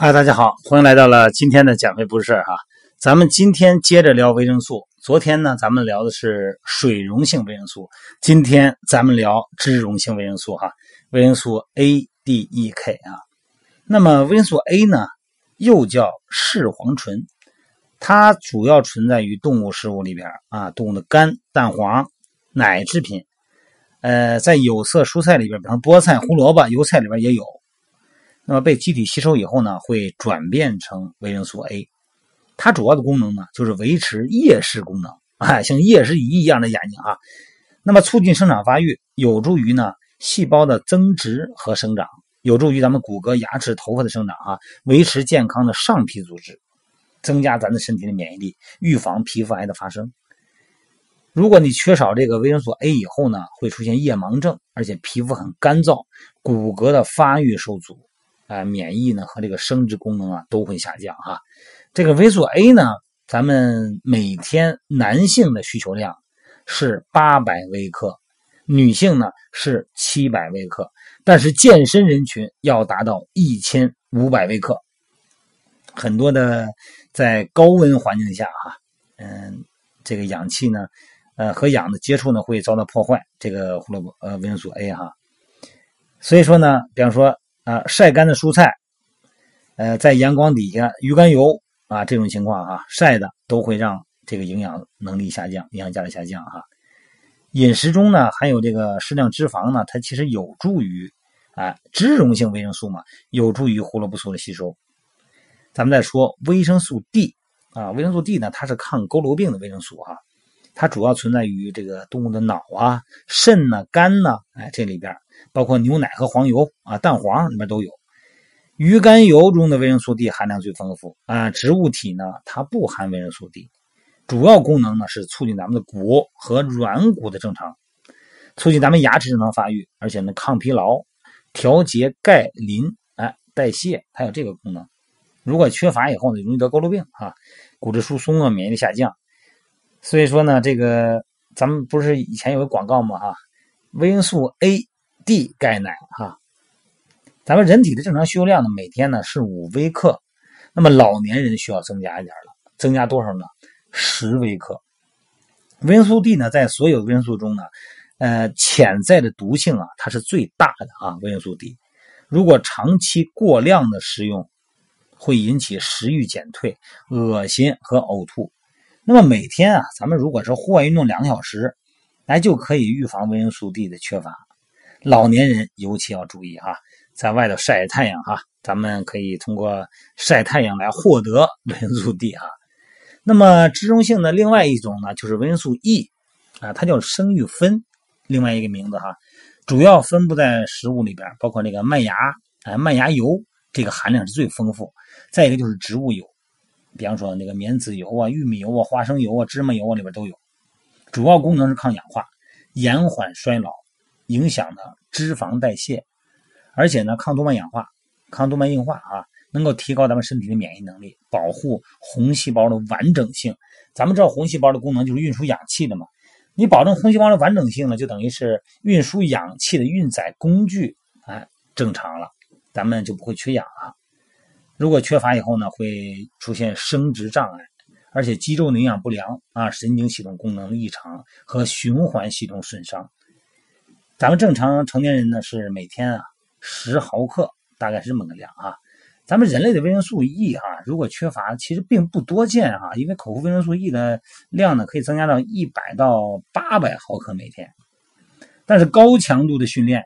嗨，大家好，欢迎来到了今天的减肥不是事儿哈。咱们今天接着聊维生素。昨天呢，咱们聊的是水溶性维生素，今天咱们聊脂溶性维生素哈。维生素 A、D、E、K 啊。那么维生素 A 呢，又叫视黄醇，它主要存在于动物食物里边啊，动物的肝、蛋黄、奶制品，呃，在有色蔬菜里边，比方菠菜、胡萝卜、油菜里边也有。那么被机体吸收以后呢，会转变成维生素 A。它主要的功能呢，就是维持夜视功能，哎，像夜视仪一样的眼睛啊。那么促进生长发育，有助于呢细胞的增殖和生长，有助于咱们骨骼、牙齿、头发的生长啊，维持健康的上皮组织，增加咱的身体的免疫力，预防皮肤癌的发生。如果你缺少这个维生素 A 以后呢，会出现夜盲症，而且皮肤很干燥，骨骼的发育受阻。啊，免疫呢和这个生殖功能啊都会下降啊。这个维素 A 呢，咱们每天男性的需求量是八百微克，女性呢是七百微克，但是健身人群要达到一千五百微克。很多的在高温环境下啊，嗯，这个氧气呢，呃，和氧的接触呢会遭到破坏，这个胡萝卜呃维生素 A 哈。所以说呢，比方说。啊，晒干的蔬菜，呃，在阳光底下，鱼肝油啊，这种情况哈，晒的都会让这个营养能力下降，营养价值下降哈。饮食中呢，含有这个适量脂肪呢，它其实有助于啊，脂溶性维生素嘛，有助于胡萝卜素的吸收。咱们再说维生素 D 啊，维生素 D 呢，它是抗佝偻病的维生素哈，它主要存在于这个动物的脑啊、肾呐、肝呐，哎，这里边。包括牛奶和黄油啊，蛋黄里面都有。鱼肝油中的维生素 D 含量最丰富啊。植物体呢，它不含维生素 D，主要功能呢是促进咱们的骨和软骨的正常，促进咱们牙齿正常发育，而且呢抗疲劳、调节钙磷哎代谢，它有这个功能。如果缺乏以后呢，容易得佝偻病啊，骨质疏松啊，免疫力下降。所以说呢，这个咱们不是以前有个广告吗？哈，维生素 A。D 钙奶哈，咱们人体的正常需求量呢，每天呢是五微克，那么老年人需要增加一点了，增加多少呢？十微克。维生素 D 呢，在所有维生素中呢，呃，潜在的毒性啊，它是最大的啊。维生素 D，如果长期过量的食用，会引起食欲减退、恶心和呕吐。那么每天啊，咱们如果是户外运动两个小时，哎，就可以预防维生素 D 的缺乏。老年人尤其要注意哈，在外头晒太阳哈，咱们可以通过晒太阳来获得维生素 D 啊。那么脂溶性的另外一种呢，就是维生素 E 啊，它叫生育酚，另外一个名字哈，主要分布在食物里边，包括那个麦芽啊，麦芽油这个含量是最丰富。再一个就是植物油，比方说那个棉籽油啊、玉米油啊、花生油啊、芝麻油啊里边都有，主要功能是抗氧化、延缓衰老。影响呢脂肪代谢，而且呢抗动脉氧化、抗动脉硬化啊，能够提高咱们身体的免疫能力，保护红细胞的完整性。咱们知道红细胞的功能就是运输氧气的嘛，你保证红细胞的完整性呢，就等于是运输氧气的运载工具哎正常了，咱们就不会缺氧了。如果缺乏以后呢，会出现生殖障碍，而且肌肉营养不良啊，神经系统功能异常和循环系统损伤。咱们正常成年人呢是每天啊十毫克，大概是这么个量啊。咱们人类的维生素 E 哈，如果缺乏，其实并不多见哈，因为口服维生素 E 的量呢可以增加到一百到八百毫克每天。但是高强度的训练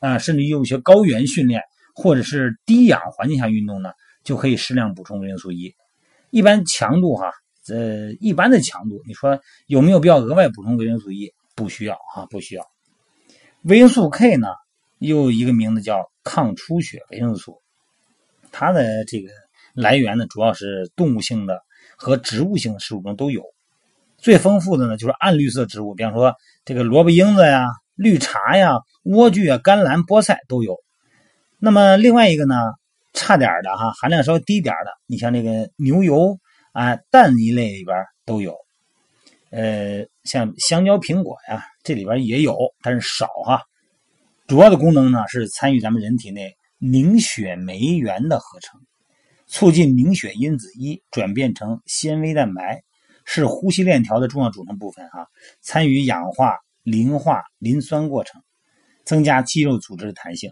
啊，甚至有一些高原训练或者是低氧环境下运动呢，就可以适量补充维生素 E。一般强度哈，呃，一般的强度，你说有没有必要额外补充维生素 E？不需要哈，不需要。维生素 K 呢，又一个名字叫抗出血维生素，它的这个来源呢，主要是动物性的和植物性的食物中都有。最丰富的呢，就是暗绿色植物，比方说这个萝卜缨子呀、绿茶呀、莴苣啊、甘蓝、菠菜都有。那么另外一个呢，差点的哈，含量稍微低点的，你像那个牛油啊、蛋一类里边都有。呃，像香蕉、苹果呀，这里边也有，但是少哈。主要的功能呢是参与咱们人体内凝血酶原的合成，促进凝血因子一转变成纤维蛋白，是呼吸链条的重要组成部分啊，参与氧化、磷化磷酸过程，增加肌肉组织的弹性。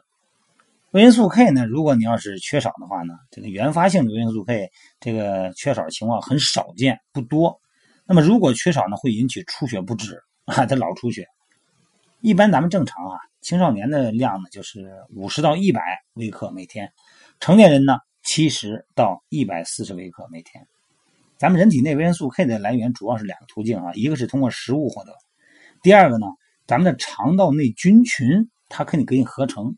维生素 K 呢，如果你要是缺少的话呢，这个原发性的维生素 K 这个缺少情况很少见，不多。那么如果缺少呢，会引起出血不止啊，它老出血。一般咱们正常啊，青少年的量呢就是五十到一百微克每天，成年人呢。七十到一百四十微克每天。咱们人体内维生素 K 的来源主要是两个途径啊，一个是通过食物获得，第二个呢，咱们的肠道内菌群它可以给你合成。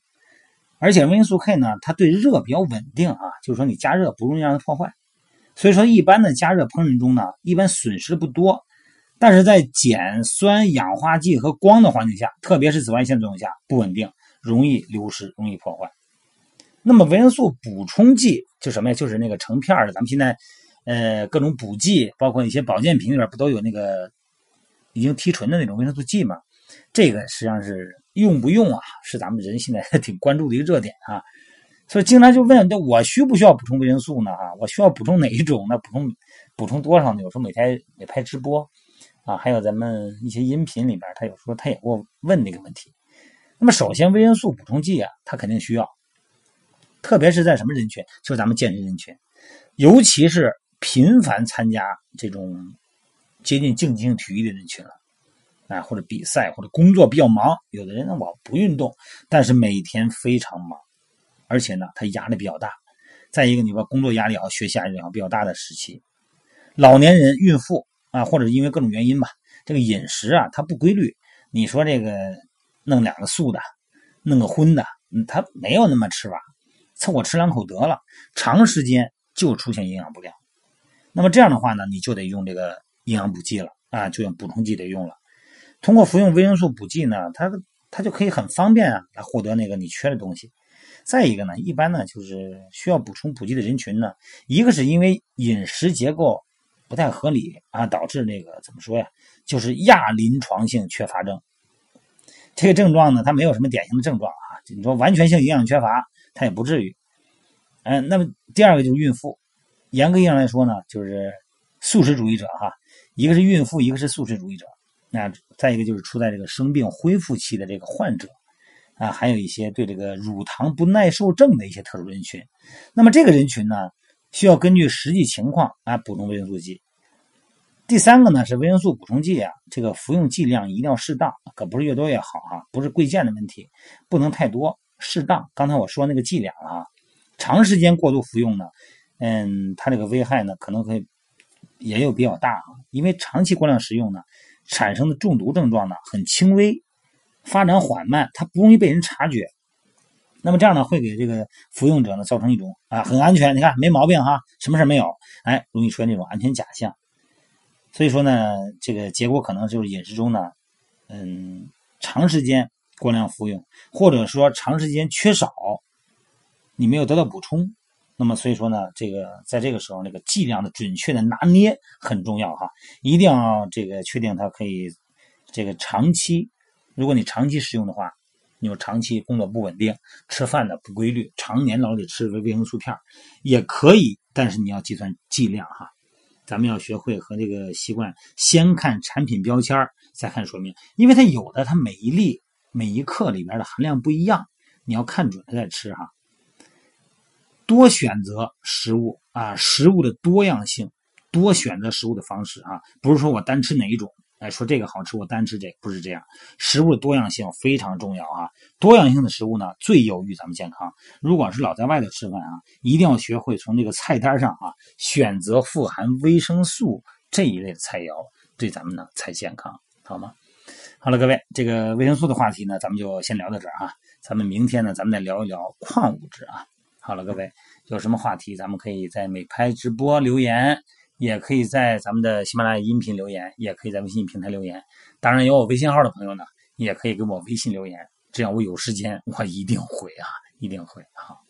而且维生素 K 呢，它对热比较稳定啊，就是说你加热不容易让它破坏。所以说一般的加热烹饪中呢，一般损失不多，但是在碱酸氧化剂和光的环境下，特别是紫外线作用下不稳定，容易流失，容易破坏。那么维生素补充剂就什么呀？就是那个成片的。咱们现在，呃，各种补剂，包括一些保健品里边不都有那个已经提纯的那种维生素剂吗？这个实际上是用不用啊？是咱们人现在 挺关注的一个热点啊。所以经常就问，那我需不需要补充维生素呢？啊，我需要补充哪一种？那补充补充多少呢？有时候每天也拍直播啊，还有咱们一些音频里边，他有时候他也给我问那个问题。那么首先，维生素补充剂啊，它肯定需要。特别是在什么人群？就是咱们健身人群，尤其是频繁参加这种接近竞技性体育的人群了，啊，或者比赛，或者工作比较忙。有的人呢，我不运动，但是每天非常忙，而且呢，他压力比较大。再一个，你说工作压力也好，学习压力也好，比较大的时期，老年人、孕妇啊，或者因为各种原因吧，这个饮食啊，它不规律。你说这个弄两个素的，弄个荤的，嗯，他没有那么吃法。凑合吃两口得了，长时间就出现营养不良。那么这样的话呢，你就得用这个营养补剂了啊，就用补充剂得用了。通过服用维生素补剂呢，它它就可以很方便啊，来获得那个你缺的东西。再一个呢，一般呢就是需要补充补剂的人群呢，一个是因为饮食结构不太合理啊，导致那个怎么说呀，就是亚临床性缺乏症。这个症状呢，它没有什么典型的症状啊，你说完全性营养缺乏。它也不至于，嗯，那么第二个就是孕妇，严格意义上来说呢，就是素食主义者哈，一个是孕妇，一个是素食主义者，那再一个就是处在这个生病恢复期的这个患者，啊，还有一些对这个乳糖不耐受症的一些特殊人群，那么这个人群呢，需要根据实际情况啊补充维生素剂。第三个呢是维生素补充剂啊，这个服用剂量一定要适当，可不是越多越好啊，不是贵贱的问题，不能太多。适当，刚才我说那个剂量啊，长时间过度服用呢，嗯，它这个危害呢可能会也有比较大啊，因为长期过量食用呢，产生的中毒症状呢很轻微，发展缓慢，它不容易被人察觉。那么这样呢，会给这个服用者呢造成一种啊很安全，你看没毛病哈，什么事没有，哎，容易出现这种安全假象。所以说呢，这个结果可能就是饮食中呢，嗯，长时间。过量服用，或者说长时间缺少，你没有得到补充，那么所以说呢，这个在这个时候，那个剂量的准确的拿捏很重要哈，一定要这个确定它可以这个长期，如果你长期使用的话，你说长期工作不稳定，吃饭的不规律，常年老得吃维维生素片也可以，但是你要计算剂量哈，咱们要学会和这个习惯，先看产品标签再看说明，因为它有的它每一粒。每一克里边的含量不一样，你要看准了再吃哈。多选择食物啊，食物的多样性，多选择食物的方式啊，不是说我单吃哪一种，哎，说这个好吃我单吃这个，不是这样。食物的多样性非常重要啊，多样性的食物呢最有益咱们健康。如果是老在外头吃饭啊，一定要学会从这个菜单上啊选择富含维生素这一类的菜肴，对咱们呢才健康，好吗？好了，各位，这个维生素的话题呢，咱们就先聊到这儿啊。咱们明天呢，咱们再聊一聊矿物质啊。好了，各位，有什么话题，咱们可以在美拍直播留言，也可以在咱们的喜马拉雅音频留言，也可以在微信平台留言。当然，有我微信号的朋友呢，也可以给我微信留言，这样我有时间，我一定会啊，一定会好。